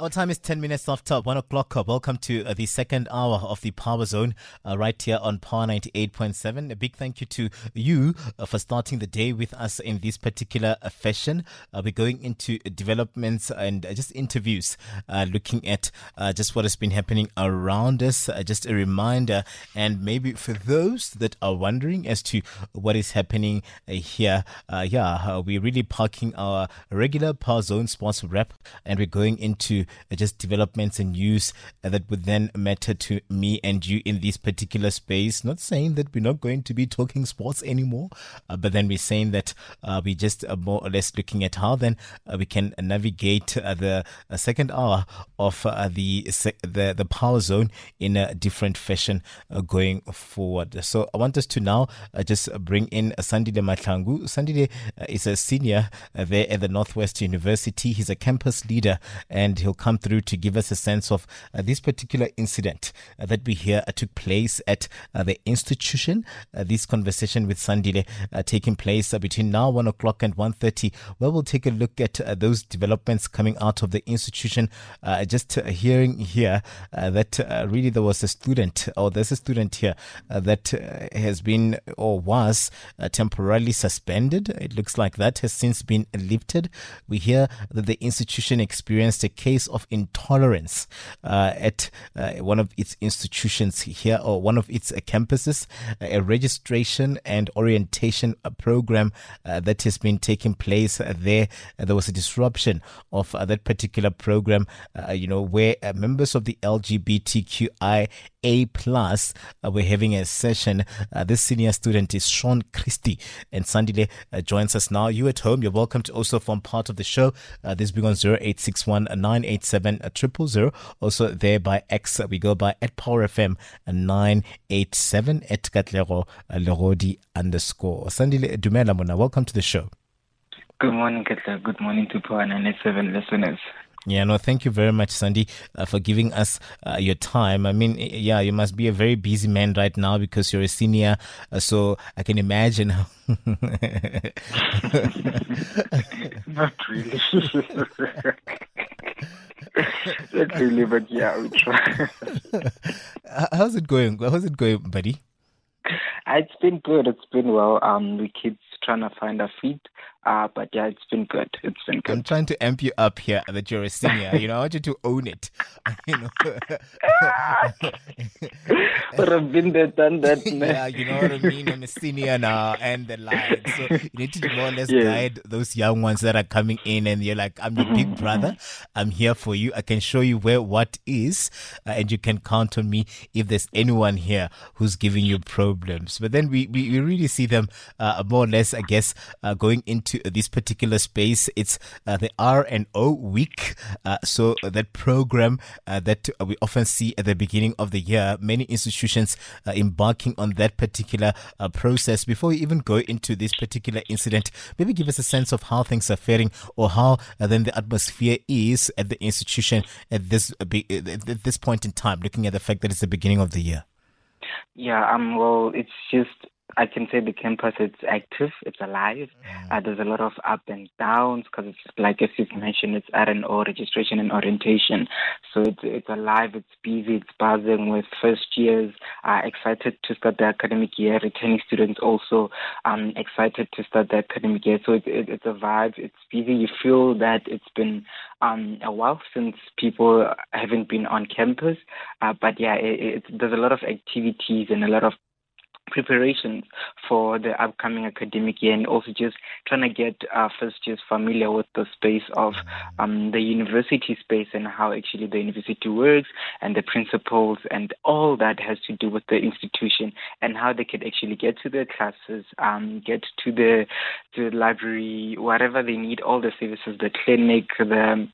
Our time is 10 minutes after 1 o'clock. Welcome to uh, the second hour of the Power Zone uh, right here on Power 98.7. A big thank you to you uh, for starting the day with us in this particular uh, fashion. Uh, we're going into developments and uh, just interviews, looking at just what has been happening around us. just a reminder, and maybe for those that are wondering as to what is happening here, yeah, we're really parking our regular Power Zone sports wrap and we're going into uh, just developments and news uh, that would then matter to me and you in this particular space. Not saying that we're not going to be talking sports anymore, uh, but then we're saying that uh, we just uh, more or less looking at how then uh, we can navigate the second hour of the, the the power zone in a different fashion going forward. So I want us to now just bring in Sandile Mahlangu. Sandile is a senior there at the Northwest University. He's a campus leader and he'll come through to give us a sense of uh, this particular incident uh, that we hear uh, took place at uh, the institution. Uh, this conversation with Sandile uh, taking place between now 1 o'clock and 1.30, where we'll take a look at those developments coming out of the institution. just hearing here that really there was a student, or there's a student here that has been or was temporarily suspended. It looks like that has since been lifted. We hear that the institution experienced a case of intolerance uh, at uh, one of its institutions here or one of its uh, campuses, a registration and orientation uh, program uh, that has been taking place there. there was a disruption of that particular program, you know, where members of the LGBTQI a plus. Uh, we're having a session. Uh, this senior student is Sean Christie, and Sandile uh, joins us now. You at home, you're welcome to also form part of the show. Uh, this being on 0861 Also there by X, we go by at Power FM 987 at Katlego Lerodi underscore. Sandile Dumela Mona, welcome to the show. Good morning, Katla. Good morning to Power 987 listeners. Yeah, no, thank you very much, Sandy, uh, for giving us uh, your time. I mean, yeah, you must be a very busy man right now because you're a senior. Uh, so I can imagine. Not really. Not really, but yeah, we try. How's it going? How's it going, buddy? It's been good. It's been well. Um, the kids trying to find our feet. Uh, but yeah, it's been good. It's been good. I'm trying to amp you up here that you're a senior. you know, I want you to own it. you know. but I've been there, done that, man. yeah, you know what I mean. I'm a senior now, and the line. So you need to more or less yeah. guide those young ones that are coming in, and you're like, I'm your big brother. I'm here for you. I can show you where what is, uh, and you can count on me if there's anyone here who's giving you problems. But then we we, we really see them uh, more or less, I guess, uh, going into this particular space. It's uh, the R and O week. Uh, so that program uh, that we often see at the beginning of the year, many institutions uh, embarking on that particular uh, process. Before we even go into this particular incident, maybe give us a sense of how things are faring or how then the atmosphere is at the institution at this at this point in time, looking at the fact that it's the beginning of the year. Yeah, um, well, it's just I can say the campus is active, it's alive. Mm. Uh, there's a lot of up and downs because it's like as you've mentioned, it's R&O registration and orientation. So it's it's alive, it's busy, it's buzzing with first years uh, excited to start the academic year. Returning students also um, excited to start the academic year. So it's it, it's a vibe, it's busy. You feel that it's been um, a while since people haven't been on campus, uh, but yeah, it, it, there's a lot of activities and a lot of preparations for the upcoming academic year and also just trying to get uh, first years familiar with the space of um, the university space and how actually the university works and the principles and all that has to do with the institution and how they can actually get to their classes, um, get to the to the library, whatever they need, all the services, the clinic, the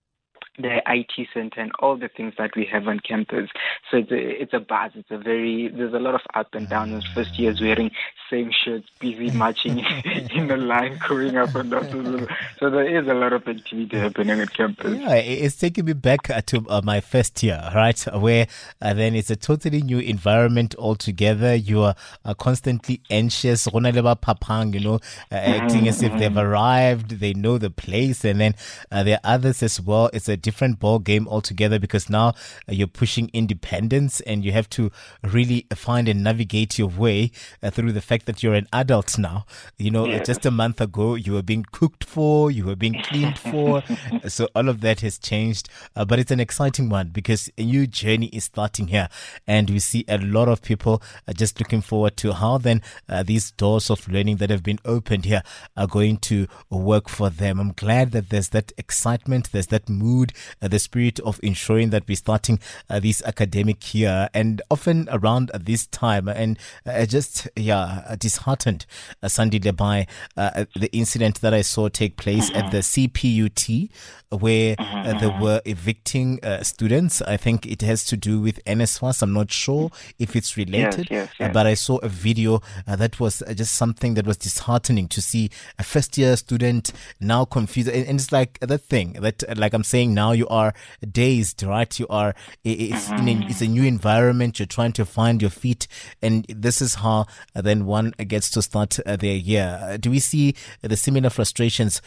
the IT center and all the things that we have on campus. So it's a, it's a buzz. It's a very, there's a lot of up and down. Those first years wearing same shirts, busy marching in the line, going up and down. So there is a lot of activity happening at campus. Yeah, it's taking me back uh, to uh, my first year, right? Where uh, then it's a totally new environment altogether. You are uh, constantly anxious. You know, uh, acting as if they've mm-hmm. arrived, they know the place. And then there are others as well. It's a different ball game altogether because now you're pushing independence and you have to really find and navigate your way uh, through the fact that you're an adult now. You know, yeah. just a month ago, you were being cooked for, you were being cleaned for. so all of that has changed, uh, but it's an exciting one because a new journey is starting here. And we see a lot of people just looking forward to how then uh, these doors of learning that have been opened here are going to work for them. I'm glad that there's that excitement, there's that mood, the spirit of ensuring that we're starting uh, this academic year and often around this time. And uh, just, yeah, disheartened, uh, Sandile, by uh, the incident that I saw take place at the CPUT where uh, they were evicting uh, students. I think it has to do with NSFAS. I'm not sure if it's related, yes, yes, yes. Uh, but I saw a video uh, that was uh, just something that was disheartening to see a first year student now confused. And, and, it's like that thing that, uh, like I'm saying now, you are dazed, right? You are, it's, a, it's a new environment. You're trying to find your feet. And this is how then one gets to start their year. Do we see the similar frustrations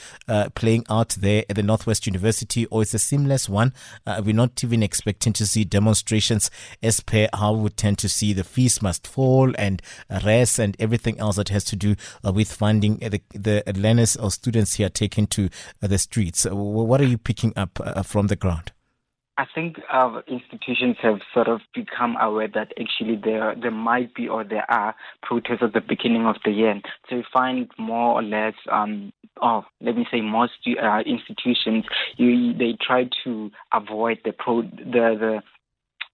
playing out there at the Northwest University? Or it's a seamless one. Uh, we're not even expecting to see demonstrations as per how we tend to see the fees must fall and rest and everything else that has to do uh, with finding the, the learners or students here taken to uh, the streets. what are you picking up uh, from the ground? I think institutions have sort of become aware that actually there there might be or there are protests at the beginning of the year. So you find more or less, um, oh, let me say, most uh, institutions you they try to avoid the pro the the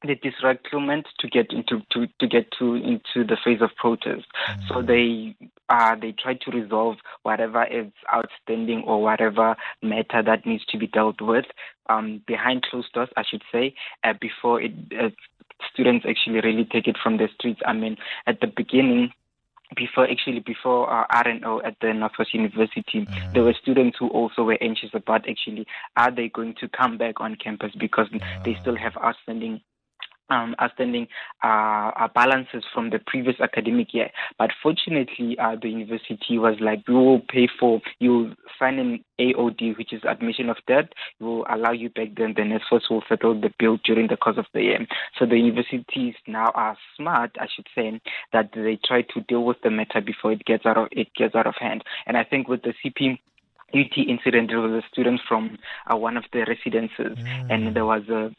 the disrecruitment to get into to, to get to into the phase of protest. Mm-hmm. So they uh, they try to resolve whatever is outstanding or whatever matter that needs to be dealt with um, behind closed doors, I should say, uh, before it, uh, students actually really take it from the streets. I mean, at the beginning, before actually before uh, RNO at the Northwest University, mm. there were students who also were anxious about actually are they going to come back on campus because mm. they still have outstanding um, outstanding uh, balances from the previous academic year. But fortunately, uh, the university was like, we will pay for, you sign an AOD, which is admission of debt, we will allow you back then, the NSFAS will settle the bill during the course of the year. So the universities now are smart, I should say, that they try to deal with the matter before it gets out of, it gets out of hand. And I think with the CP UT incident, there was a student from uh, one of the residences, mm. and there was a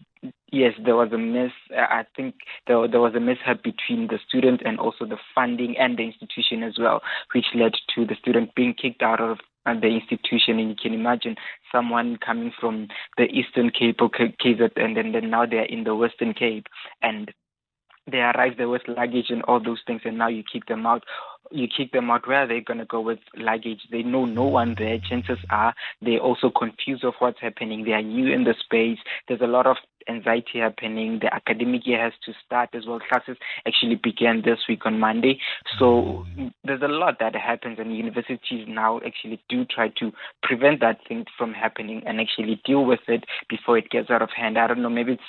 yes, there was a miss. I think there, there was a mishap between the student and also the funding and the institution as well, which led to the student being kicked out of uh, the institution. And you can imagine someone coming from the Eastern Cape or KZN, and then, then now they're in the Western Cape, and they arrive there with luggage and all those things, and now you kick them out. You kick them out. Where are they going to go with luggage? They know no one there. Chances are they're also confused of what's happening. They are new in the space. There's a lot of anxiety happening. The academic year has to start as well. Classes actually began this week on Monday. So there's a lot that happens, and universities now actually do try to prevent that thing from happening and actually deal with it before it gets out of hand. I don't know, maybe it's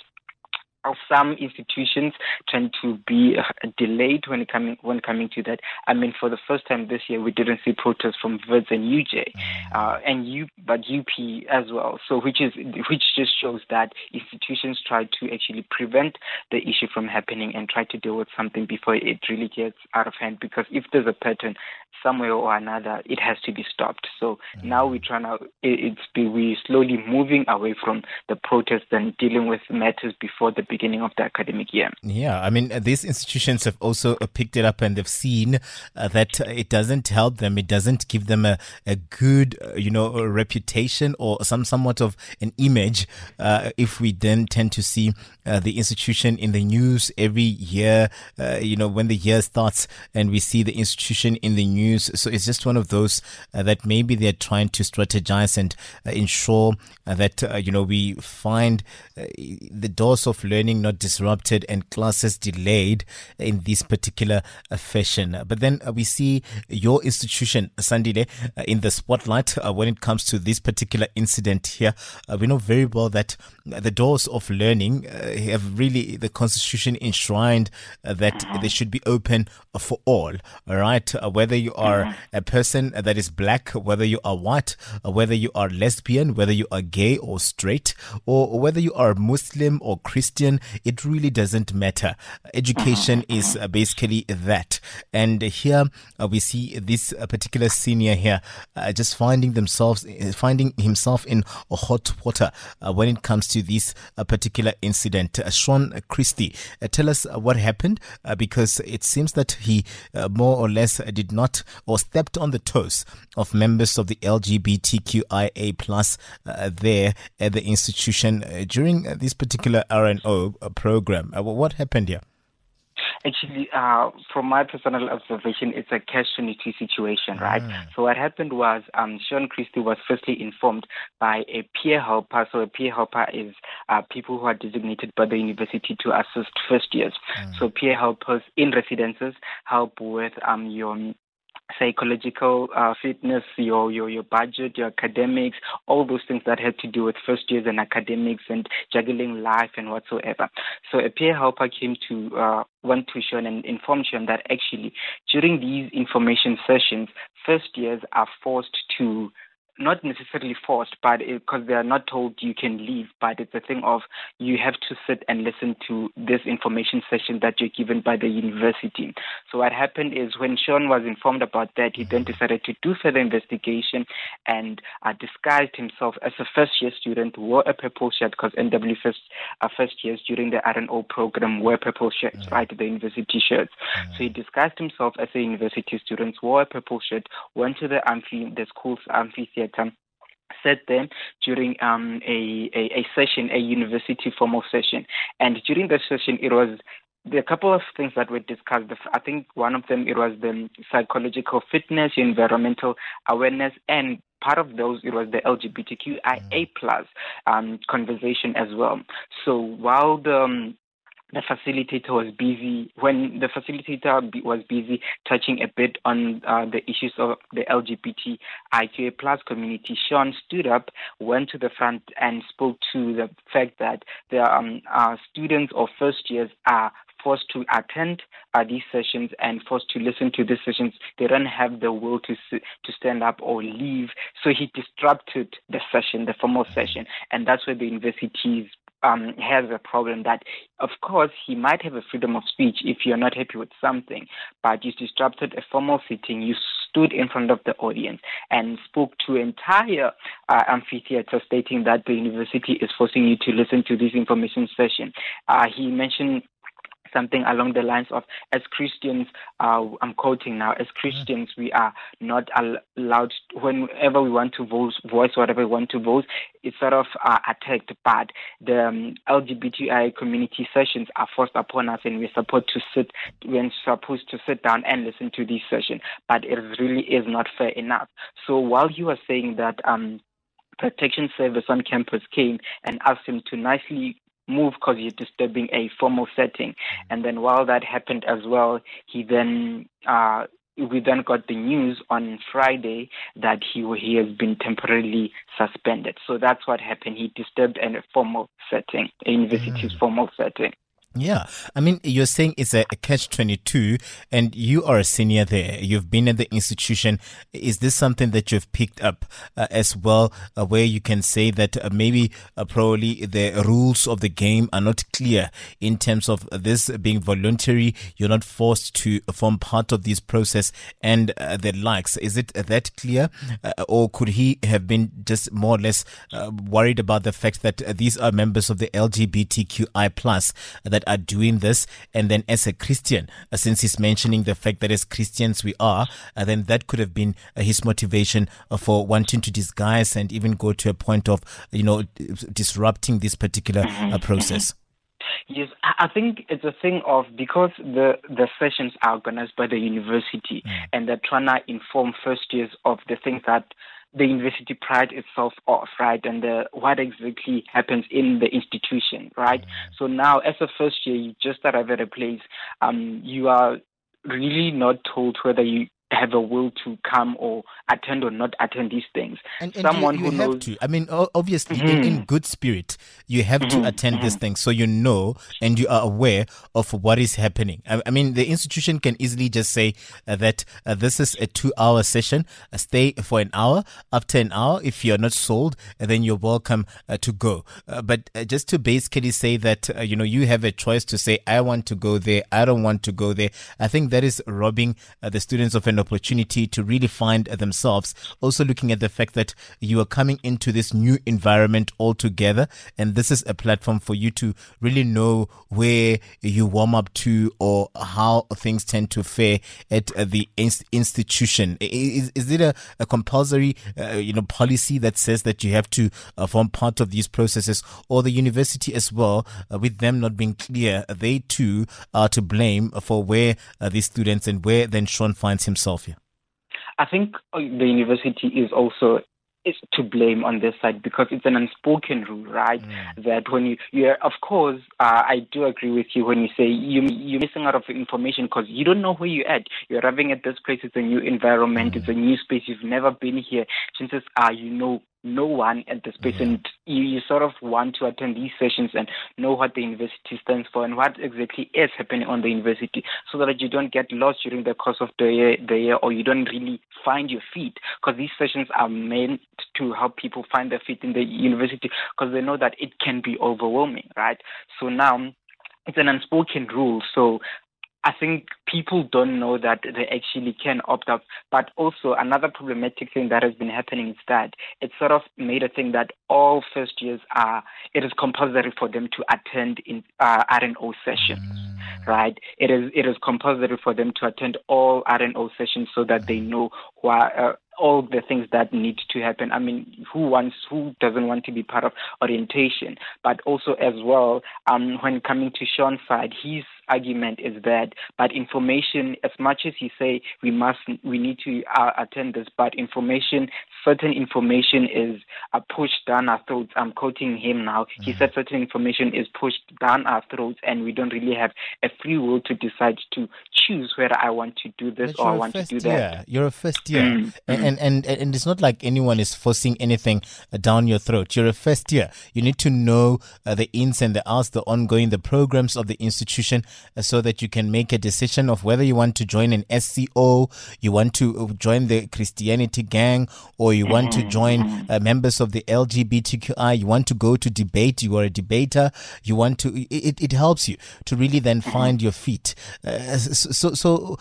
some institutions tend to be uh, delayed when coming when coming to that. I mean, for the first time this year, we didn't see protests from Wits and UJ, mm. uh, and U, but UP as well. So, which is which just shows that institutions try to actually prevent the issue from happening and try to deal with something before it really gets out of hand. Because if there's a pattern somewhere or another, it has to be stopped. So mm. now we're trying to it's we're slowly moving away from the protests and dealing with matters before the beginning of the academic year. Yeah, I mean, these institutions have also picked it up and they've seen uh, that it doesn't help them. It doesn't give them a, a good, uh, you know, reputation or some somewhat of an image. Uh, if we then tend to see uh, the institution in the news every year, uh, you know, when the year starts and we see the institution in the news. So it's just one of those uh, that maybe they're trying to strategize and ensure that, you know, we find the doors of learning not disrupted and classes delayed in this particular fashion. But then we see your institution, Sandile, in the spotlight when it comes to this particular incident here. we know very well that the doors of learning uh, have really the constitution enshrined uh, that mm-hmm. they should be open for all. All right, uh, whether you are mm-hmm. a person that is black, whether you are white, whether you are lesbian, whether you are gay or straight, or whether you are Muslim or Christian, it really doesn't matter. Education mm-hmm. is uh, mm-hmm. basically that. And here uh, we see this uh, particular senior here just finding themselves, finding himself in hot water when it comes to this uh, particular incident. Uh, Sean Christie, uh, tell us what happened because it seems that he more or less did not or stepped on the toes of members of the LGBTQIA plus there at the institution during this particular RNO program. what happened here? Actually, uh, from my personal observation, it's a catch-22 situation, right? Mm. So what happened was um, Sean Christie was firstly informed by a peer helper. So a peer helper is uh, people who are designated by the university to assist first years. Mm. So peer helpers in residences help with um, your psychological uh, fitness, your, your your budget, your academics, all those things that have to do with first years and academics and juggling life and whatsoever. So a peer helper came to uh, went to Sean and informed Sean that actually during these information sessions, first years are forced to not necessarily forced, but because they are not told you can leave, but it's a thing of you have to sit and listen to this information session that you're given by the university. So what happened is when Sean was informed about that, he then decided to do further investigation and uh, disguised himself as a first year student, wore a purple shirt because NW first, uh, first years during the RNO program wear purple shirts, mm. right, the university shirts. Mm. So he disguised himself as a university student, wore a purple shirt, went to the amphi, the school's amphitheater theatre sat there during um, a, a, a, session, a university formal session. And during the session, it was a couple of things that were discussed. I think one of them it was the psychological fitness, environmental awareness, and part of those it was the LGBTQIA plus um, conversation as well. So while the um, the facilitator was busy when the facilitator was busy touching a bit on uh, the issues of the LGBTIQA plus community. Sean stood up, went to the front, and spoke to the fact that the um, uh, students or first years are forced to attend uh, these sessions and forced to listen to these sessions. They don't have the will to to stand up or leave. So he disrupted the session, the formal session, and that's where the university's um, has a problem that, of course, he might have a freedom of speech if you're not happy with something, but you disrupted a formal sitting. You stood in front of the audience and spoke to entire uh, amphitheater, stating that the university is forcing you to listen to this information session. Uh, he mentioned something along the lines of, as Christians, uh, I'm quoting now, as Christians, we are not allowed, whenever we want to voice, voice whatever we want to voice, it's sort of uh, attacked. But the um, LGBTI community sessions are forced upon us, and we're supposed to sit, we're supposed to sit down and listen to this session. But it really is not fair enough. So while you are saying that, um, protection service on campus came and asked him to nicely move because you're disturbing a formal setting. Mm-hmm. And then while that happened as well, he then uh, we then got the news on Friday that he he has been temporarily suspended. So that's what happened. He disturbed a formal setting, a university's mm. formal setting. Yeah. I mean, you're saying it's a, catch 22 and you are a senior there. You've been at the institution. Is this something that you've picked up uh, as well, uh, where you can say that uh, maybe uh, probably the rules of the game are not clear in terms of this being voluntary? You're not forced to form part of this process and uh, the likes. Is it that clear? Uh, or could he have been just more or less worried about the fact that these are members of the LGBTQI plus that are doing this. And then as a Christian, uh, since he's mentioning the fact that as Christians we are, uh, then that could have been uh, his motivation uh, for wanting to disguise and even go to a point of, you know, disrupting this particular uh, mm-hmm. process. Yes, I think it's a thing of because the the sessions are organized by the university mm. and they're trying to inform first years of the things that the university pride itself off, right, and the, what exactly happens in the institution, right? Mm-hmm. So now, as a first year, you just arrive at a place, um, you are really not told whether you have a will to come or attend or not attend these things. And, and Someone you, you who have knows... to. I mean, obviously, mm-hmm. in, in, good spirit, you have mm-hmm. to attend mm-hmm. these things so you know and you are aware of what is happening. I, I mean, the institution can easily just say uh, that uh, this is a two-hour session. Uh, stay for an hour. After an hour, if you're not sold, uh, then you're welcome uh, to go. Uh, but just to basically say that you know you have a choice to say I want to go there, I don't want to go there. I think that is robbing the students of an opportunity to really find themselves. Also looking at the fact that you are coming into this new environment altogether. And this is a platform for you to really know where you warm up to or how things tend to fare at the institution. Is, is it a, a compulsory, uh, you know, policy that says that you have to uh, form part of these processes or the university as well, uh, with them not being clear, they too are to blame for where uh, these students and where then Sean finds himself Philadelphia? I think uh, the university is also is to blame on this side because it's an unspoken rule, right? Mm. That when you, you are of course, uh, I do agree with you when you say you, you're missing out of information because you don't know where you're at. You're arriving at this place, it's a new environment, mm. it's a new space, you've never been here. Chances are you know no one at the space, mm-hmm. and you, you sort of want to attend these sessions and know what the university stands for and what exactly is happening on the university, so that you don't get lost during the course of the year, the year or you don't really find your feet, because these sessions are meant to help people find their feet in the university, because they know that it can be overwhelming, right? So now it's an unspoken rule. So I think people don't know that they actually can opt out. But also another problematic thing that has been happening is that it's sort of made a thing that all first years are it is compulsory for them to attend in uh, RNO sessions, mm. right? It is it is compulsory for them to attend all RNO sessions so that they know why. Uh, all the things that need to happen. I mean, who wants, who doesn't want to be part of orientation? But also as well, um, when coming to Sean's side, his argument is that, but information, as much as you say we must, we need to uh, attend this, but information, certain information is uh, pushed down our throats. I'm quoting him now. Mm-hmm. He said certain information is pushed down our throats, and we don't really have a free will to decide to choose whether I want to do this but or I want to do that. You're a first year, mm-hmm. and, and and and it's not like anyone is forcing anything uh, down your throat. You're a first year. You need to know uh, the ins and the outs, the ongoing, the programs of the institution, uh, so that you can make a decision of whether you want to join an SCO, you want to uh, join the Christianity gang, or you want to join mm-hmm. uh, members of the LGBTQI. You want to go to debate. You are a debater. You want to. It, it helps you to really then mm-hmm. find your feet. Uh, so so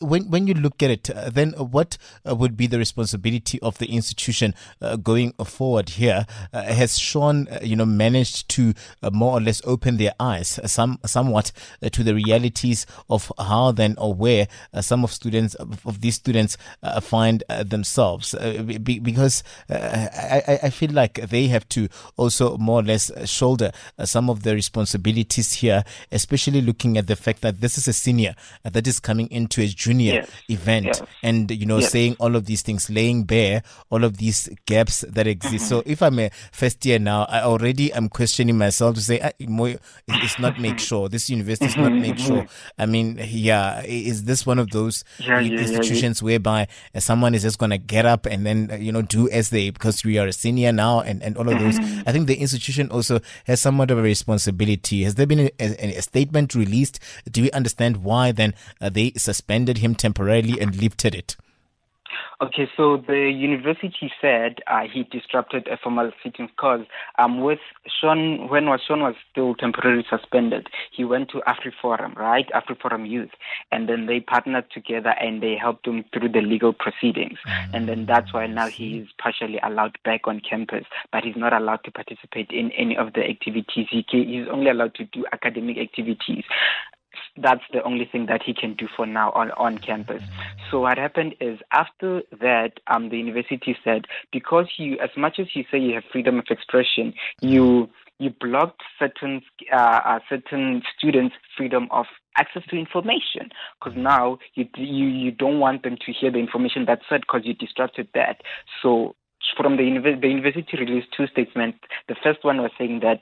when when you look at it, uh, then what uh, would be the responsibility of the institution uh, going forward here? Uh, has Sean, uh, you know, managed to uh, more or less open their eyes some somewhat to the realities of how then or where some of students of these students find themselves? Be, because I, I feel like they have to also more or less shoulder some of the responsibilities here, especially looking at the fact that this is a senior that is coming into a junior Yes. event Yes. and you know Yes. saying all of these things laying bare all of these gaps that exist so if i'm a first year now i already am questioning myself to say ah, it's not make sure this university is not make sure i mean yeah is this one of those Yeah, yeah, yeah, yeah. institutions whereby someone is just going to get up and then you know do as they because we are a senior now and, and all of those Mm-hmm. i think the institution also has somewhat of a responsibility has there been a, a, a statement released do we understand why then uh, they suspended him temporarily and lifted it. Okay, so the university said uh, he disrupted a formal sitting because um, with Sean, when was Sean was still temporarily suspended, he went to AfriForum, right? AfriForum Youth, and then they partnered together and they helped him through the legal proceedings, and then that's why now he is partially allowed back on campus, but he's not allowed to participate in any of the activities. He ca- he's only allowed to do academic activities that's the only thing that he can do for now on, on campus. So what happened is after that, um, the university said because you, as much as you say you have freedom of expression, you you blocked certain uh, uh, certain students' freedom of access to information because now you you you don't want them to hear the information that's said because you disrupted that. So from the, the university released two statements. The first one was saying that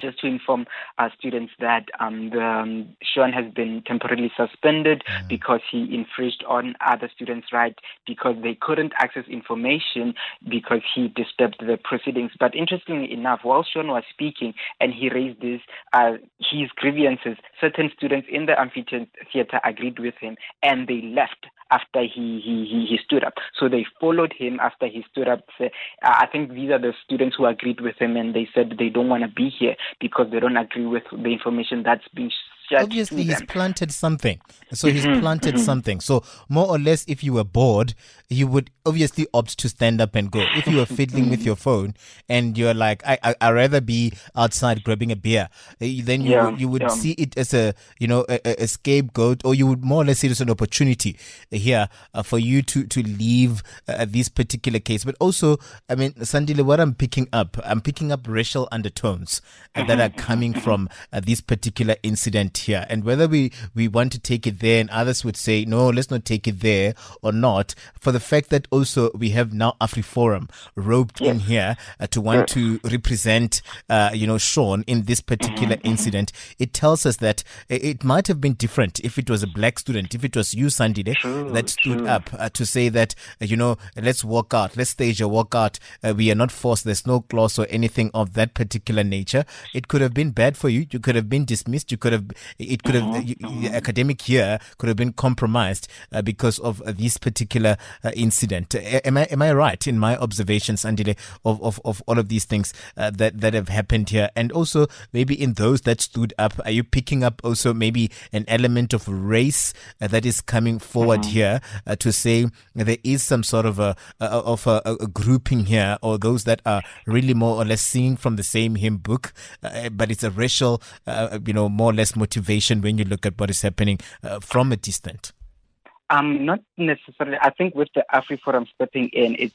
just to inform our students that um, the, um, Sean has been temporarily suspended because he infringed on other students' rights because they couldn't access information because he disturbed the proceedings. But interestingly enough, while Sean was speaking and he raised this, uh, his grievances, certain students in the amphitheater agreed with him and they left after he, he, he, he stood up. So they followed him after he stood up. I think these are the students who agreed with him and they said they don't want to be here because they don't agree with the information that's being. Obviously, he's planted something. So he's Mm-hmm, planted something. So more or less, if you were bored, you would obviously opt to stand up and go. If you were fiddling with your phone and you're like, I, I, I'd rather be outside grabbing a beer, eh, then you, Yeah, would- you would yeah. see it as a, you know, a, a- scapegoat or you would more or less see it as an opportunity here uh, for you to, to leave uh, this particular case. But also, I mean, Sandile, what I'm picking up, I'm picking up racial undertones uh, that are coming from uh, this particular incident here. And whether we, we want to take it there and others would say, no, let's not take it there or not, for the fact that also we have now AfriForum roped in here uh, to want to represent, uh, you know, Sean in this particular incident, it tells us that it might have been different if it was a black student, if it was you, Sandile, that stood up uh, to say that, uh, you know, let's walk out, let's stage a walkout. Uh, we are not forced. There's no clause or anything of that particular nature. It could have been bad for you. You could have been dismissed. You could have, it could have, you, you- academic year could have been compromised uh, because of uh, this particular uh, incident. Am I, am I right in my observations, Andile, of, of, of all of these things uh, that, that have happened here? And also maybe in those that stood up, are you picking up also maybe an element of race uh, that is coming forward here uh, to say there is some sort of a, of a, a grouping here or those that are really more or less singing from the same hymn book, uh, but it's a racial, uh, you know, more or less motivation when you look at what is happening uh, from a distant. Um, not necessarily. I think with the AfriForum stepping in, it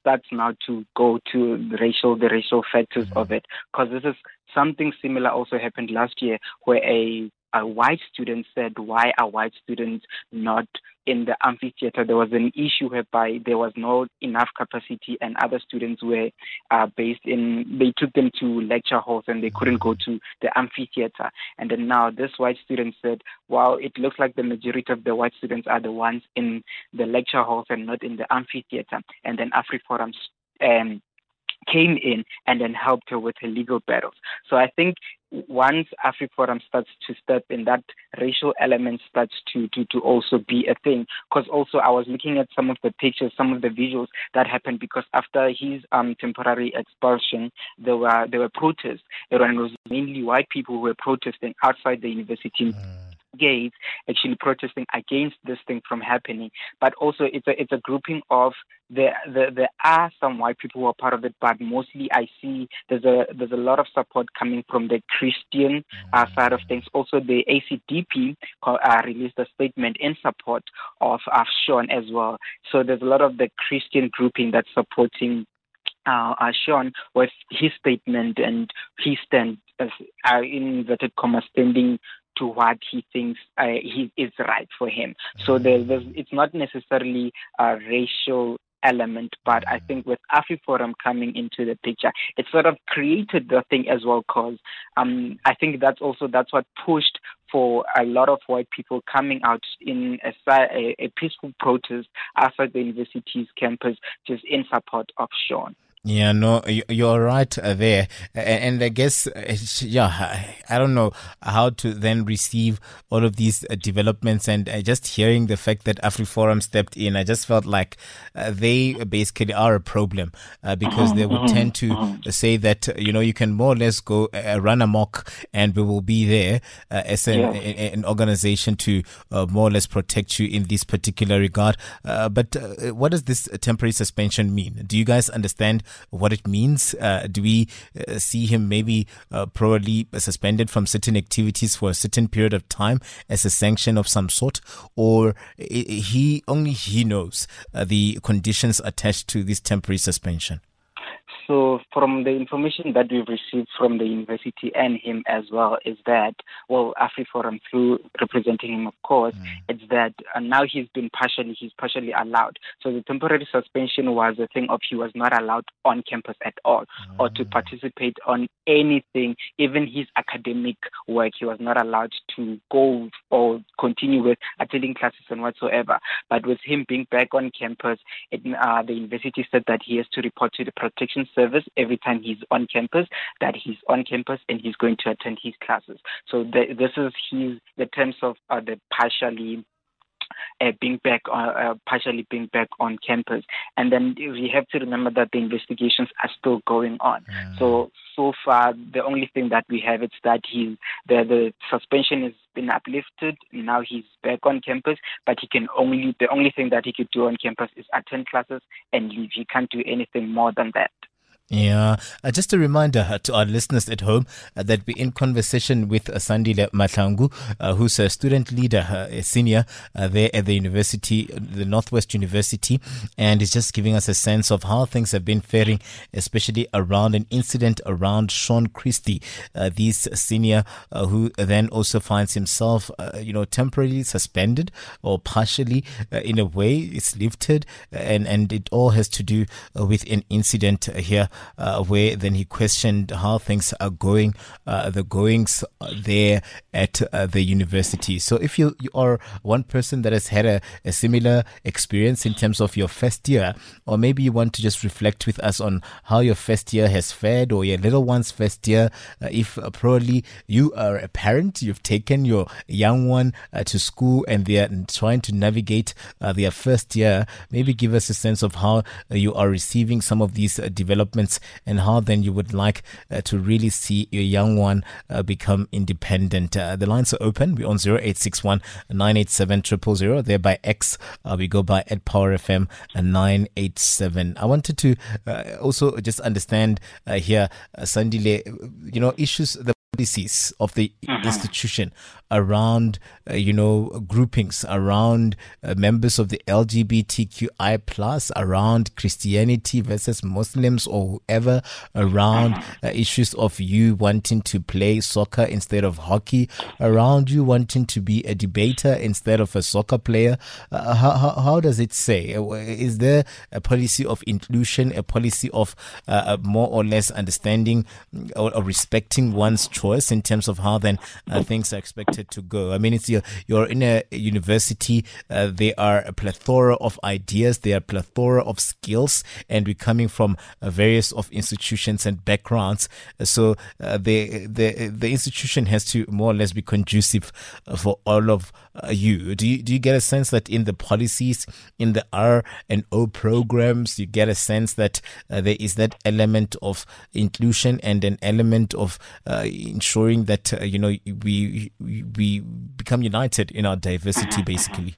starts now to go to the racial, the racial factors of it, because this is something similar also happened last year, where a a white student said, "Why are white students not in the amphitheater?" There was an issue whereby there was not enough capacity, and other students were uh, based in. They took them to lecture halls, and they couldn't go to the amphitheater. And then now this white student said, "Wow, it looks like the majority of the white students are the ones in the lecture halls and not in the amphitheater." And then AfriForum um, came in and then helped her with her legal battles. So I think once AfriForum starts to step in, that racial element starts to, to, to also be a thing. Because also I was looking at some of the pictures, some of the visuals that happened because after his um, temporary expulsion, there were there were protests. It was mainly white people who were protesting outside the university gates actually protesting against this thing from happening. But also, it's a it's a grouping of there there, there are some white people who are part of it, but mostly I see there's a there's a lot of support coming from the Christian uh, side of things. Also, the ACDP uh, released a statement in support of of Sean as well. So there's a lot of the Christian grouping that's supporting uh, uh, Sean with his statement and his stand, as, uh, in inverted commas, standing to what he thinks uh, he, is right for him. So there's, there's, it's not necessarily a racial element. But I think with AfriForum coming into the picture, it sort of created the thing as well. Cause um, I think that's also that's what pushed for a lot of white people coming out in a, a, a peaceful protest outside the university's campus, just in support of Sean. Yeah, no, you're right uh, there. And I guess, uh, yeah, I don't know how to then receive all of these uh, developments. And uh, just hearing the fact that AfriForum stepped in, I just felt like uh, they basically are a problem uh, because they would tend to say that, you know, you can more or less go run amok and we will be there as an, yeah. an, organization to more or less protect you in this particular regard. but what does this temporary suspension mean? Do you guys understand? What it means? Uh, do we uh, see him maybe uh, probably suspended from certain activities for a certain period of time as a sanction of some sort, or he only he knows the conditions attached to this temporary suspension? So, from the information that we've received from the university and him as well, is that, well, AfriForum, through representing him, of course, mm. it's that uh, now he's been partially, he's partially allowed. So, the temporary suspension was a thing of he was not allowed on campus at all mm. or to mm. participate on anything, even his academic work. He was not allowed to go or continue with attending classes and whatsoever. But with him being back on campus, it, uh, the university said that he has to report to the protection service every time he's on campus that he's on campus and he's going to attend his classes. So the, this is his the terms of uh, the partially uh, being back, uh, uh, partially being back on campus. And then we have to remember that the investigations are still going on. Mm. So so far, the only thing that we have is that he the the suspension has been uplifted. Now he's back on campus, but he can only the only thing that he could do on campus is attend classes and leave. He can't do anything more than that. Yeah, uh, just a reminder uh, to our listeners at home uh, that we're in conversation with uh, Sandile Mahlangu, uh, who's a student leader, uh, a senior there at the university, the Northwest University, and is just giving us a sense of how things have been faring, especially around an incident around Sean Christie, this senior who then also finds himself, you know, temporarily suspended or partially, in a way, it's lifted, and and it all has to do with an incident here uh, where then he questioned how things are going, uh, the goings there at uh, the university. So if you, you are one person that has had a, a similar experience in terms of your first year, or maybe you want to just reflect with us on how your first year has fared or your little one's first year, uh, if uh, probably you are a parent, you've taken your young one uh, to school and they are trying to navigate their first year, maybe give us a sense of how you are receiving some of these developments and how then you would like uh, to really see your young one uh, become independent. Uh, the lines are open. We're on 0861 987 000. There by X, uh, we go by at Power FM 987. I wanted to uh, also just understand here, Sandile, you know, issues, the policies of the uh-huh. institution around, uh, you know, groupings, around uh, members of the LGBTQI plus, around Christianity versus Muslims or whoever, around uh-huh. uh, issues of you wanting to play soccer instead of hockey, around you wanting to be a debater instead of a soccer player. Uh, how, how, how, does it say? Uh, is there a policy of inclusion, a policy of uh, more or less understanding or, or respecting one's choice in terms of how then things are expected? Wanted to go. I mean, it's you're, you're in a university. Uh, there are a plethora of ideas. There are a plethora of skills, and we're coming from uh, various of institutions and backgrounds. So uh, the the the institution has to more or less be conducive uh, for all of uh, you. Do you do you get a sense that in the policies, in the R and O programs, you get a sense that uh, there is that element of inclusion and an element of ensuring that you know we we become united in our diversity, basically.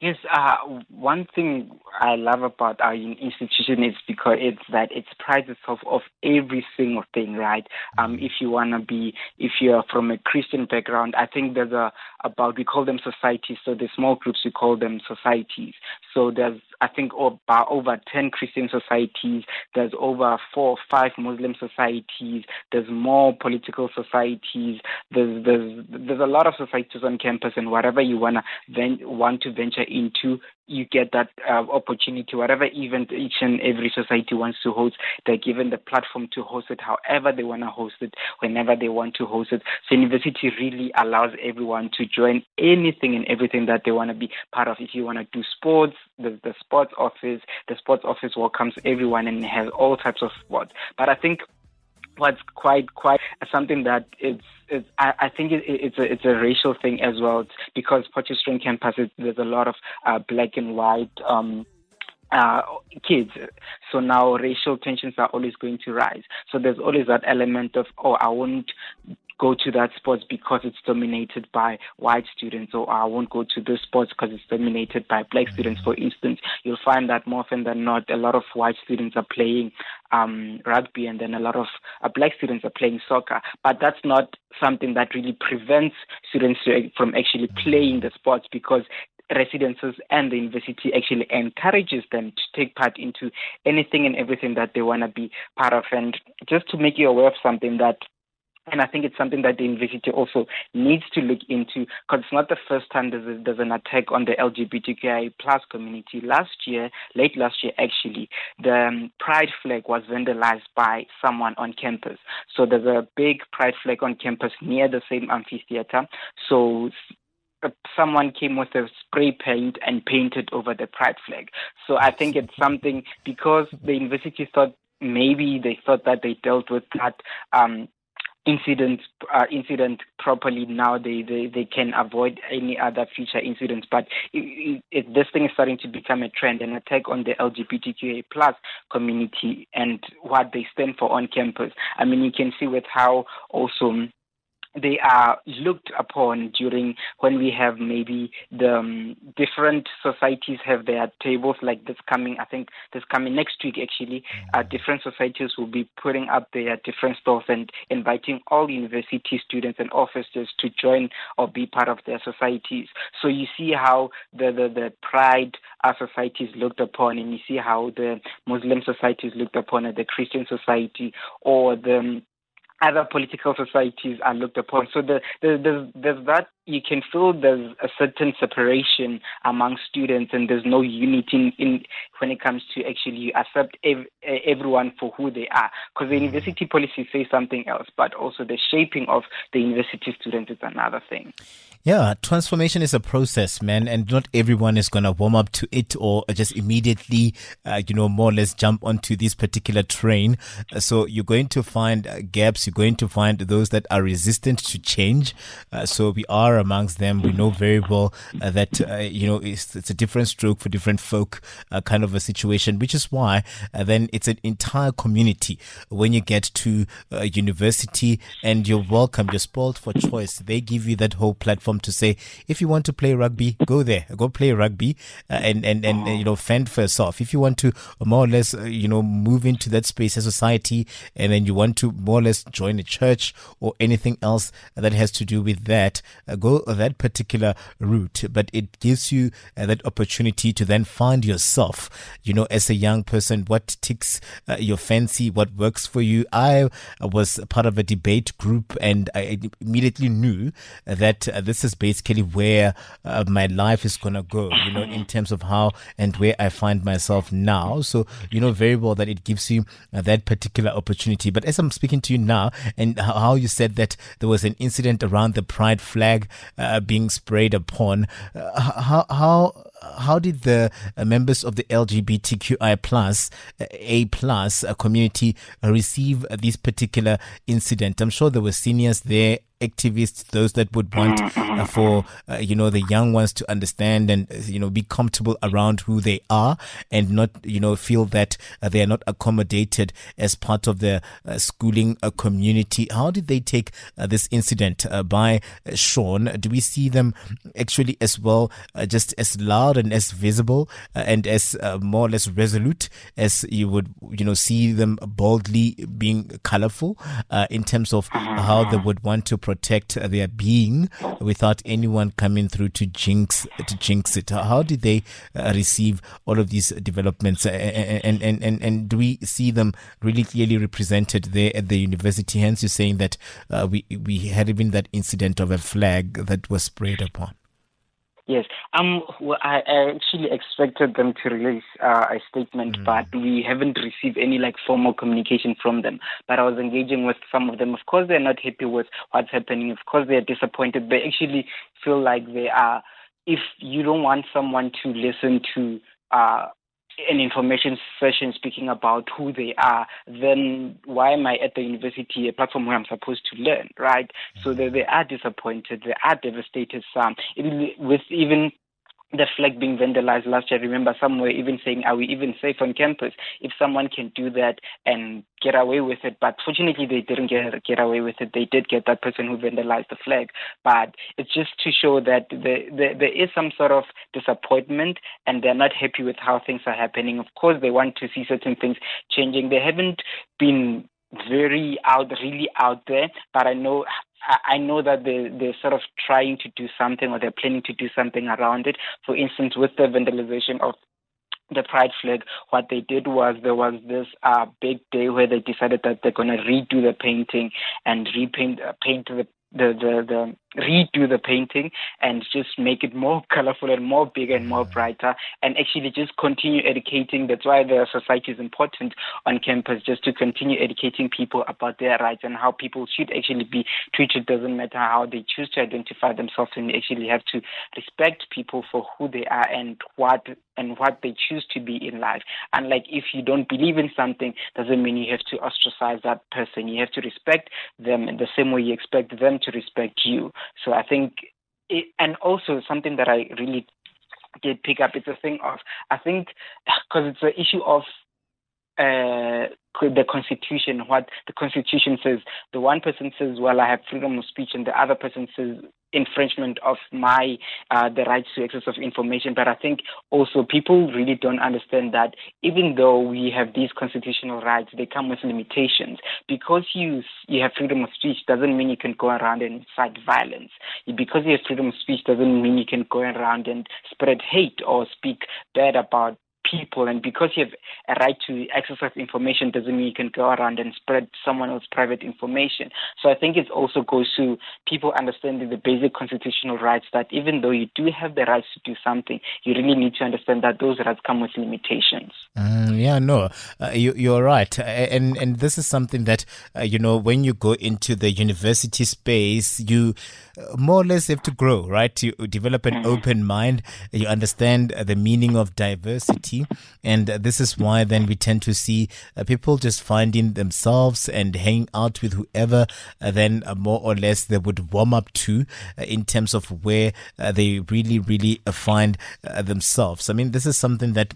Yes, uh, one thing I love about our institution is because it's that it prides itself of every single thing, right? Um, if you wanna be, if you're from a Christian background, I think there's a about we call them societies. So the small groups we call them societies. So there's I think, about over 10 Christian societies. There's over four or five Muslim societies. There's more political societies. There's, there's, there's a lot of societies on campus, and whatever you wanna ven- want to venture into, you get that uh, opportunity. Whatever event each and every society wants to host, they're given the platform to host it however they want to host it, whenever they want to host it. So university really allows everyone to join anything and everything that they want to be part of. If you want to do sports, the, the sports office, the sports office welcomes everyone and has all types of sports. But I think what's quite quite something that it's, it's I, I think it, it's a it's a racial thing as well it's because Potchefstroom campus it, there's a lot of uh, black and white um, uh, kids. So now racial tensions are always going to rise. So there's always that element of, oh, I won't go to that sports because it's dominated by white students, or I won't go to this sports because it's dominated by black students, for instance. You'll find that more often than not, a lot of white students are playing um, rugby and then a lot of uh, black students are playing soccer. But that's not something that really prevents students from actually playing the sports because residences and the university actually encourages them to take part into anything and everything that they want to be part of. And just to make you aware of something that and I think it's something that the university also needs to look into because it's not the first time there's, a, there's an attack on the LGBTQI plus community. Last year, late last year actually, the um, pride flag was vandalized by someone on campus. So there's a big pride flag on campus near the same amphitheater. So someone came with a spray paint and painted over the pride flag. So I think it's something because the university thought maybe they thought that they dealt with that um, incident uh, incident properly now they, they, they can avoid any other future incidents. But it, it, this thing is starting to become a trend an attack on the lgbtqa plus community and what they stand for on campus. I mean you can see with how also they are looked upon during when we have maybe the um, different societies have their tables like this coming i think this coming next week actually uh, different societies will be putting up their different stalls and inviting all university students and officers to join or be part of their societies. So you see how the the, the pride uh, society is looked upon and you see how the muslim society is looked upon at the christian society or the um, other political societies are looked upon. So the, the, there's, there's that you can feel there's a certain separation among students, and there's no unity in, in when it comes to actually accept ev- everyone for who they are. Because the university policy says something else, but also the shaping of the university students is another thing. Yeah, transformation is a process, man, and not everyone is going to warm up to it or just immediately, uh, you know, more or less jump onto this particular train. Uh, so you're going to find uh, gaps. You're going to find those that are resistant to change. Uh, so we are amongst them. We know very well uh, that, uh, you know, it's, it's, a different stroke for different folk, kind of a situation, which is why then it's an entire community. When you get to a university and you're welcome, you're spoiled for choice. They give you that whole platform to say, if you want to play rugby, go there, go play rugby, uh, and and and uh, you know fend for yourself. If you want to more or less, uh, you know, move into that space as society, and then you want to more or less join a church or anything else that has to do with that, uh, go that particular route. But it gives you uh, that opportunity to then find yourself, you know, as a young person, what ticks uh, your fancy, what works for you. I was part of a debate group, and I immediately knew that this this is basically where uh, my life is going to go, you know, in terms of how and where I find myself now. So, you know, very well that it gives you uh, that particular opportunity. But as I'm speaking to you now and how you said that there was an incident around the pride flag uh, being sprayed upon, uh, how, how, how did the uh, members of the LGBTQI plus uh, A plus uh, community receive this particular incident? I'm sure there were seniors there activists, those that would want uh, for uh, you know the young ones to understand and you know be comfortable around who they are and not you know feel that uh, they are not accommodated as part of the uh, schooling uh, community. How did they take this incident by Sean? Do we see them actually as well just as large? Loud and as visible uh, and as uh, more or less resolute as you would, you know, see them boldly being colorful uh, in terms of how they would want to protect their being without anyone coming through to jinx to jinx it. How did they uh, receive all of these developments, and, and and and do we see them really clearly represented there at the university? Hence, you're saying that uh, we we had even that incident of a flag that was sprayed upon. Yes, um, well, I, I actually expected them to release uh, a statement, mm. but we haven't received any like formal communication from them. But I was engaging with some of them. Of course, they're not happy with what's happening. Of course, they're disappointed. They actually feel like they are. If you don't want someone to listen to uh, an information session speaking about who they are, then why am I at the university, a platform where I'm supposed to learn, right? So they, they are disappointed, they are devastated. Some, with even the flag being vandalized last year. I remember some were even saying, Are we even safe on campus? If someone can do that and get away with it. But fortunately, they didn't get, get away with it. They did get that person who vandalized the flag. But it's just to show that the, the, there is some sort of disappointment and they're not happy with how things are happening. Of course, they want to see certain things changing. They haven't been very out, really out there, but I know I know that they, they're sort of trying to do something or they're planning to do something around it. For instance, with the vandalization of the pride flag, what they did was there was this uh, big day where they decided that they're going to redo the painting and repaint uh, paint the the, the, the redo the painting and just make it more colorful and more bigger and more brighter and actually just continue educating. That's why the society is important on campus, just to continue educating people about their rights and how people should actually be treated. Doesn't matter how they choose to identify themselves and actually have to respect people for who they are and what and what they choose to be in life. And like if you don't believe in something, doesn't mean you have to ostracize that person. You have to respect them in the same way you expect them to respect you. So I think, it, and also something that I really did pick up, it's a thing of, I think, because it's an issue of uh, the Constitution, what the Constitution says. The one person says, "Well, I have freedom of speech," and the other person says, "Infringement of my uh, the rights to access of information." But I think also people really don't understand that even though we have these constitutional rights, they come with limitations. Because you you have freedom of speech doesn't mean you can go around and incite violence. Because you have freedom of speech doesn't mean you can go around and spread hate or speak bad about people. And because you have a right to access information doesn't mean you can go around and spread someone else's private information. So I think it also goes to people understanding the basic constitutional rights that even though you do have the rights to do something, you really need to understand that those rights come with limitations. Mm, yeah, no, uh, you, you're right. And, and this is something that, uh, you know, when you go into the university space, you uh, more or less have to grow, right? You develop an mm-hmm. open mind. You understand the meaning of diversity and this is why then we tend to see uh, people just finding themselves and hanging out with whoever uh, then uh, more or less they would warm up to in terms of where they really, really find themselves. I mean, this is something that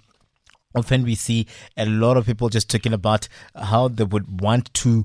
often we see a lot of people just talking about how they would want to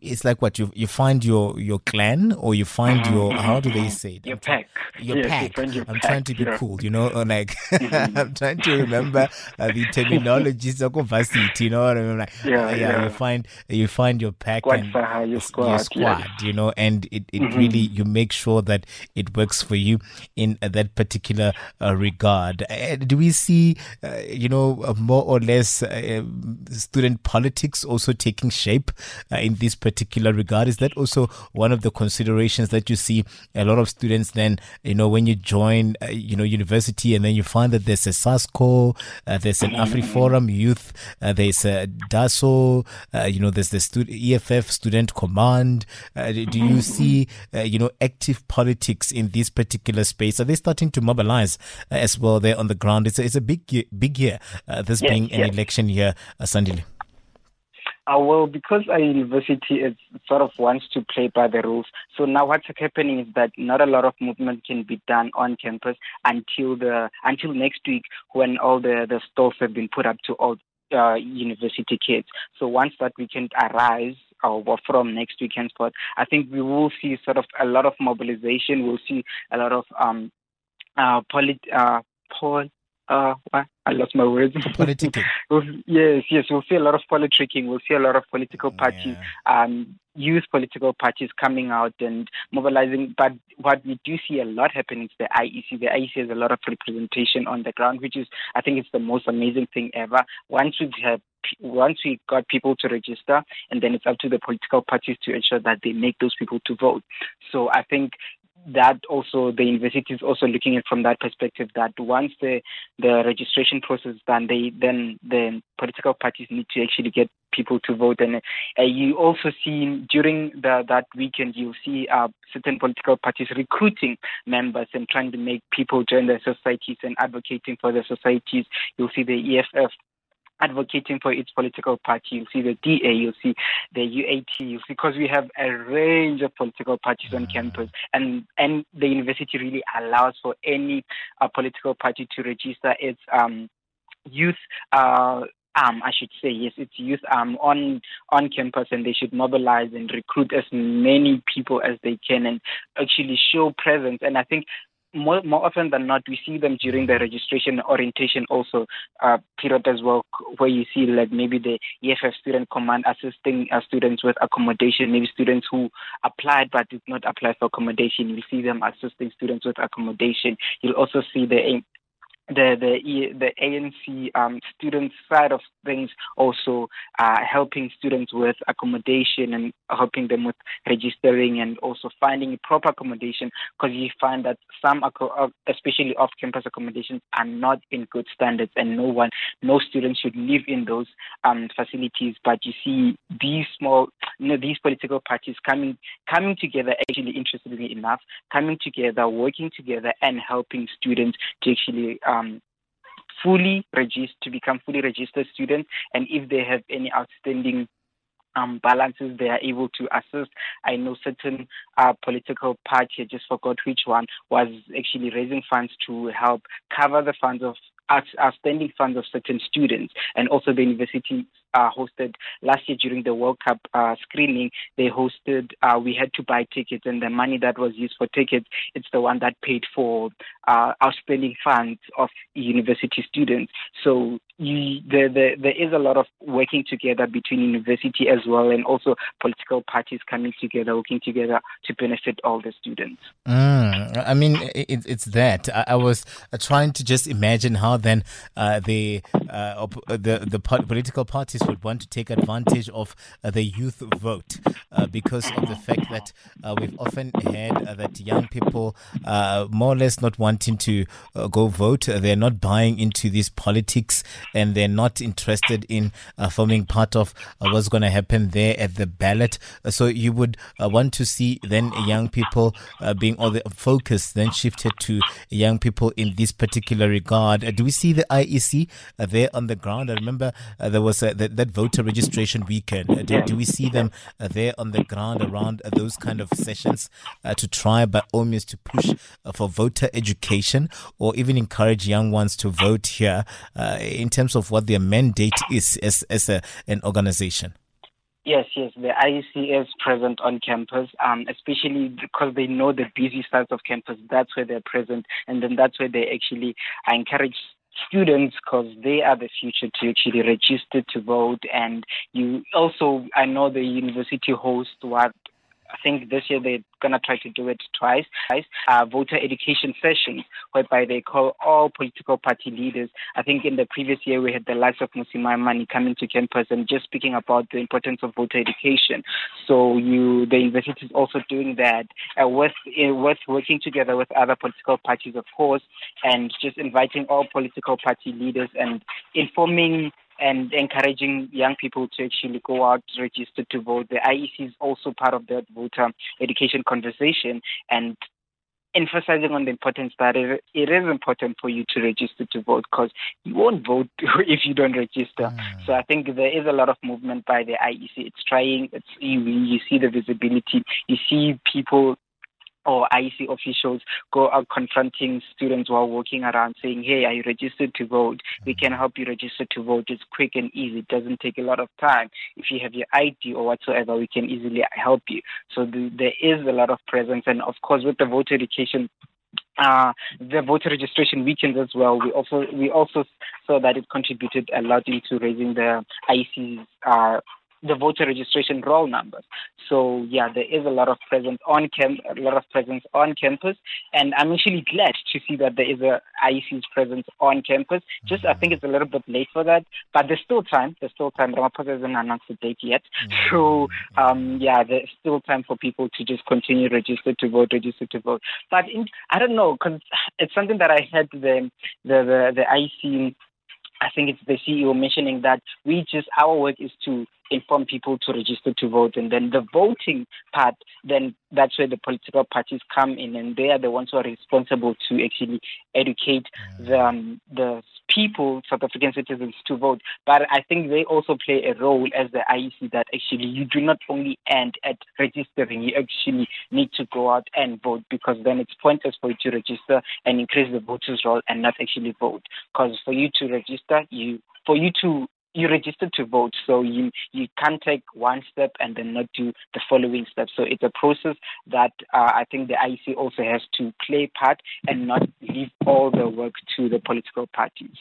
it's like what you you find your your clan or you find your how do they say it? Your pack. your yes, pack. you i'm pack, trying to be yeah. cool you know like mm-hmm. i'm trying to remember uh, the terminologies of varsity you know what i mean? Like yeah, uh, yeah, yeah, you find you find your pack squad and your squad, your squad you know and it, it mm-hmm. really you make sure that it works for you in uh, that particular uh, regard. Uh, do we see uh, you know uh, more or less uh, student politics also taking shape uh, in this particular regard? Is that also one of the considerations that you see a lot of students then, you know, when you join, uh, you know, university and then you find that there's a SASCO, uh, there's an AfriForum youth, uh, there's a DASO, you know, there's the stud- EFF student command. do you see, you know, active politics in this particular space? Are they starting to mobilize as well there on the ground? It's a, it's a big, big year uh, this yes, being an yes. election year, uh, Sandile? Uh, well, because our university is sort of wants to play by the rules. So now what's happening is that not a lot of movement can be done on campus until the until next week when all the the stalls have been put up to all uh, university kids. So once that weekend arrives, or from next week henceforth, I think we will see sort of a lot of mobilization. We'll see a lot of um, uh, polit- uh, Paul uh, I lost my words. Politicking. yes, yes, we'll see a lot of politicking. We'll see a lot of political parties, yeah. um, youth political parties coming out and mobilizing. But what we do see a lot happening is the IEC. The IEC has a lot of representation on the ground, which is, I think, it's the most amazing thing ever. Once we have once we got people to register, and then it's up to the political parties to ensure that they make those people to vote. So I think that also the university is also looking at from that perspective that once the the registration process is done, they then the political parties need to actually get people to vote. And uh, you also see during the, that weekend, you'll see uh, certain political parties recruiting members and trying to make people join their societies and advocating for their societies. You'll see the EFF advocating for its political party. You'll see the DA, you'll see the UAT, you'll see, because we have a range of political parties on campus, and and the university really allows for any uh, political party to register its um, youth. Uh, um, I should say yes, it's youth um on on campus, and they should mobilize and recruit as many people as they can, and actually show presence. And I think more, more often than not, we see them during the registration orientation also uh, period as well, where you see like maybe the EFF student command assisting uh, students with accommodation, maybe students who applied but did not apply for accommodation. You see them assisting students with accommodation. You'll also see the the the the ANC um, student side of things also uh, helping students with accommodation and helping them with registering and also finding proper accommodation because you find that some uh, especially off campus accommodations are not in good standards and no one no student should live in those um, facilities. But you see these small you know these political parties coming coming together actually interestingly enough coming together working together and helping students to actually um, um, fully register to become fully registered students, and if they have any outstanding um, balances they are able to assist. I know certain uh, political party, I just forgot which one, was actually raising funds to help cover the funds of outstanding funds of certain students. And also the university uh, hosted last year during the World Cup uh, screening. They hosted. Uh, we had to buy tickets, and the money that was used for tickets, it's the one that paid for uh, outstanding funds of university students. So you, the, the, there is a lot of working together between university as well, and also political parties coming together, working together to benefit all the students. Mm, I mean, it, it's that. I, I was uh, trying to just imagine how then uh, the, the the political parties would want to take advantage of uh, the youth vote uh, because of the fact that uh, we've often heard uh, that young people, uh, more or less, not wanting to go vote. they're not buying into these politics and they're not interested in forming part of what's going to happen there at the ballot. so you would want to see then young people being all the focus then shifted to young people in this particular regard. do we see the IEC there on the ground? I remember there was a, the, that voter registration weekend? Uh, do, do, we see them uh, there on the ground around uh, those kind of sessions to try by all means to push for voter education or even encourage young ones to vote here in terms of what their mandate is as, as a, an organization? Yes, yes. The IEC is present on campus, um, especially because they know the busy sides of campus. That's where they're present, and then that's where they actually encourage students because they are the future to actually register to vote. And you also, I know the university hosts what I think this year they're going to try to do it twice. Uh, voter education sessions, whereby they call all political party leaders. I think in the previous year we had the likes of Mmusi Maimane coming to campus and just speaking about the importance of voter education. So you, the university is also doing that uh, with uh, with working together with other political parties, of course, and just inviting all political party leaders and informing and encouraging young people to actually go out, register to vote. The IEC is also part of that voter education conversation and emphasizing on the importance that it, it is important for you to register to vote because you won't vote if you don't register. Mm. So I think there is a lot of movement by the IEC. It's trying, it's you see the visibility, you see people or IEC officials go out confronting students while walking around saying, Hey, are you registered to vote? We can help you register to vote. It's quick and easy. It doesn't take a lot of time. If you have your ID or whatsoever, we can easily help you. So the, there is a lot of presence. And of course, with the voter education uh, the voter registration weekends as well. We also we also saw that it contributed a lot into raising the IEC's uh, the voter registration roll numbers. So yeah, there is a lot of presence on camp, a lot of presence on campus, and I'm actually glad to see that there is a IEC's presence on campus. Just I think it's a little bit late for that, but there's still time. There's still time. Ramaphosa hasn't announced the date yet, mm-hmm. so um, yeah, there's still time for people to just continue register to vote, register to vote. But in, I don't know because it's something that I had the the the, the IEC I think it's the CEO mentioning that we just our work is to inform people to register to vote, and then the voting part, then that's where the political parties come in, and they are the ones who are responsible to actually educate the um, the people, South African citizens, to vote. But I think they also play a role as the IEC that actually you do not only end at registering, you actually need to go out and vote because then it's pointless for you to register and increase the voters' roll and not actually vote. Because for you to register, you for you to you registered to vote, so you you can't take one step and then not do the following step. So it's a process that uh, I think the IEC also has to play part and not leave all the work to the political parties.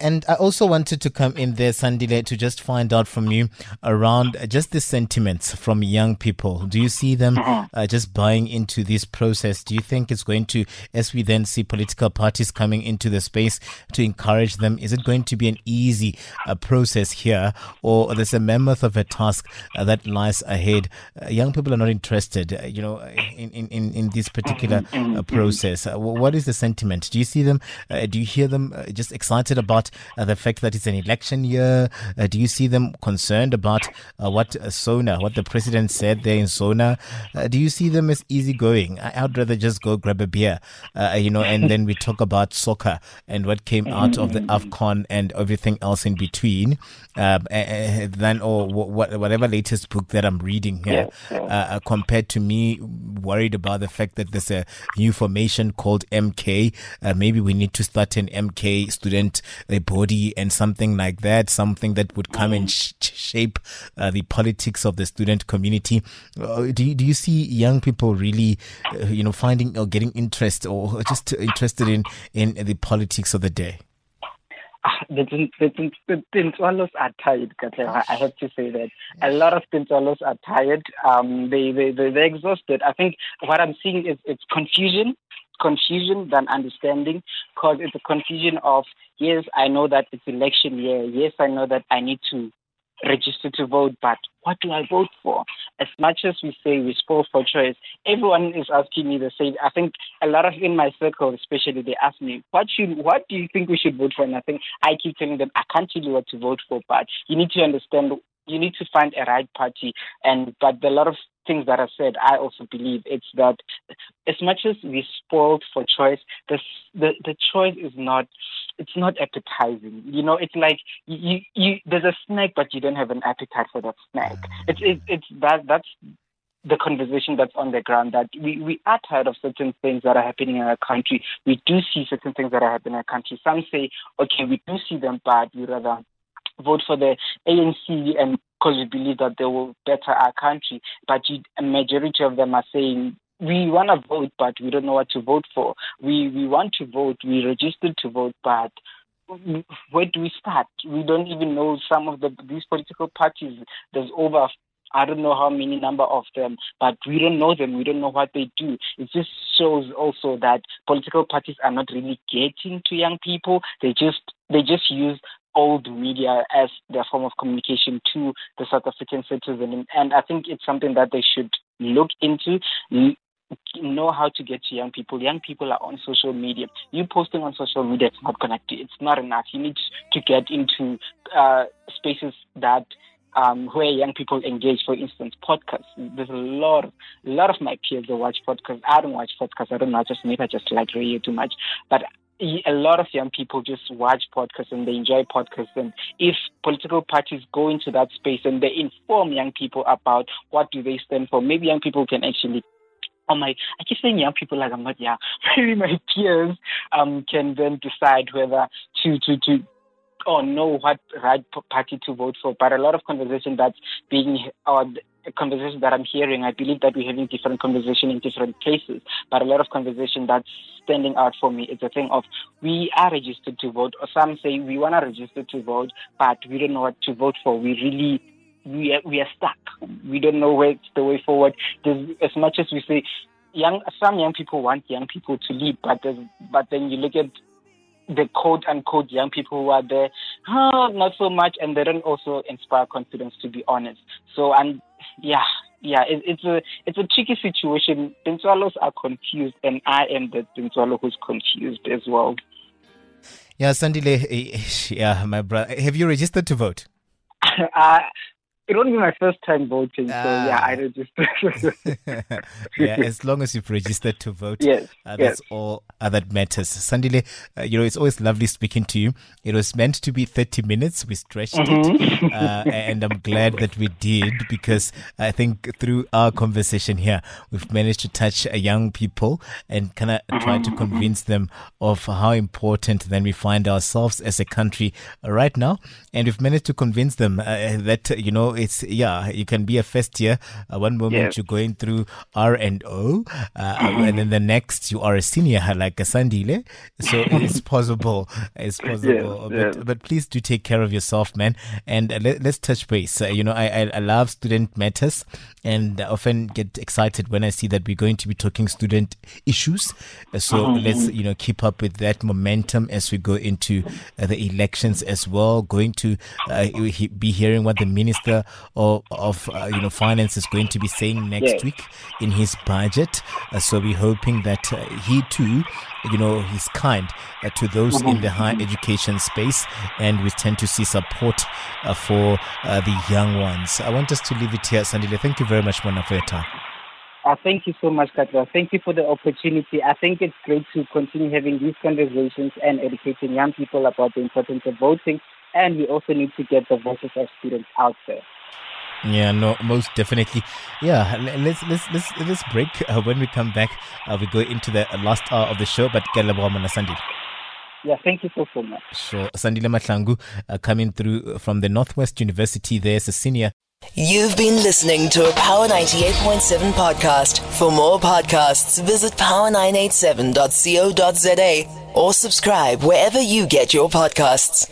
And I also wanted to come in there, Sandile, to just find out from you around just the sentiments from young people. Do you see them uh-huh. uh, just buying into this process? Do you think it's going to, as we then see political parties coming into the space to encourage them, is it going to be an easy uh, process here, or there's a mammoth of a task uh, that lies ahead? Uh, young people are not interested, uh, you know, in, in, in this particular uh, process. what is the sentiment? Do you see them? do you hear them just excited about? About uh, the fact that it's an election year? Uh, do you see them concerned about uh, what uh, Sona, what the president said there in Sona? Uh, do you see them as easygoing? I- would rather just go grab a beer, uh, you know, and then we talk about soccer and what came out of the AFCON and everything else in between, um, than or whatever latest book that I'm reading here, compared to me worried about the fact that there's a new formation called MK. maybe we need to start an MK student a body and something like that, something that would come and sh- shape uh, the politics of the student community. Uh, do, you, do you see young people really, uh, you know, finding or getting interest or just interested in, in the politics of the day? Ah, the, the, the, the are tired, Katleva. I have to say that. A lot of Tintswalos are tired. Um, they, they, they, they're exhausted. I think what I'm seeing is it's confusion confusion than understanding because it's a confusion of yes, I know that it's election year. Yes, I know that I need to register to vote, but what do I vote for? As much as we say we spoil for choice, everyone is asking me the same. I think a lot of in my circle, especially, they ask me, "What should, what do you think we should vote for?" And I think I keep telling them, "I can't tell you what to vote for, but you need to understand you need to find a right party. And but a lot of things that are said, I also believe it's that as much as we spoiled for choice, the the, the choice is not it's not appetizing. You know, it's like you, you there's a snack, but you don't have an appetite for that snack. It's it's, it's that that's the conversation that's on the ground that we, we are tired of certain things that are happening in our country. We do see certain things that are happening in our country. Some say, okay, we do see them, but we rather vote for the ANC and because we believe that they will better our country. But you, a majority of them are saying we want to vote, but we don't know what to vote for. We we want to vote. We registered to vote, but where do we start? We don't even know some of the these political parties. There's over I don't know how many number of them, but we don't know them. We don't know what they do. It just shows also that political parties are not really getting to young people. They just they just use old media as their form of communication to the South African citizen. And I think it's something that they should look into, know how to get to young people. Young people are on social media. You posting on social media, it's not connected. It's not enough. You need to get into uh, spaces that um, where young people engage. For instance, podcasts. There's a lot, of, a lot of my peers that watch podcasts. I don't watch podcasts. I don't know. I just maybe I just like radio too much. But a lot of young people just watch podcasts and they enjoy podcasts. And if political parties go into that space and they inform young people about what do they stand for, maybe young people can actually oh my, I keep saying young people like I'm not young. Maybe my peers um, can then decide whether to, to, to or know what right party to vote for, but a lot of conversation that's being or conversation that I'm hearing, I believe that we're having different conversation in different places, but a lot of conversation that's standing out for me is the thing of we are registered to vote, or some say we want to register to vote, but we don't know what to vote for. We really we are, we are stuck. We don't know where's the way forward. There's, as much as we say, young some young people want young people to lead, but but then you look at the quote unquote young people who are there, huh, not so much, and they don't also inspire confidence. To be honest, so and yeah, yeah, it, it's a it's a tricky situation. Dintswalos are confused, and I am the Dintswalo who's confused as well. Yeah, Sandile, eh, yeah, my brother, have you registered to vote? it won't be my first time voting, so yeah, I registered. yeah, as long as you've registered to vote, yes, uh, that's yes. all uh, that matters. Sandile, uh, you know, it's always lovely speaking to you. It was meant to be 30 minutes. We stretched mm-hmm. it, uh, and I'm glad that we did because I think through our conversation here, we've managed to touch uh, young people and kind of mm-hmm. try to convince them of how important then we find ourselves as a country right now. And we've managed to convince them uh, that, you know, it's yeah, you can be a first year. Uh, one moment you're going through R and O, uh, and then the next you are a senior like a Sandile. So it's possible. It's possible. but, but please do take care of yourself, man. And uh, let, us touch base. Uh, you know, I, I, I love student matters, and I often get excited when I see that we're going to be talking student issues. Uh, so uh-huh. let's you know keep up with that momentum as we go into the elections as well. Going to be hearing what the minister of, of uh, you know finance is going to be saying next yes. week in his budget. Uh, so we're hoping that uh, he too, you know, he's kind uh, to those mm-hmm. in the higher education space, and we tend to see support uh, for uh, the young ones. I want us to leave it here, Sandile. Thank you very much, Mona, for your time. Uh, thank you so much, Katwa. Thank you for the opportunity. I think it's great to continue having these conversations and educating young people about the importance of voting. And we also need to get the voices of students out there. Yeah, no, most definitely. Yeah, let's let's let's let's break. Uh, when we come back, uh, we go into the last hour of the show. But Kelabwamana Sandile. Yeah, thank you so so much. Sure, Sandile Mahlangu uh, coming through from the Northwest University. There's a senior. You've been listening to a Power 98.7 podcast. For more podcasts, visit power987.co.za or subscribe wherever you get your podcasts.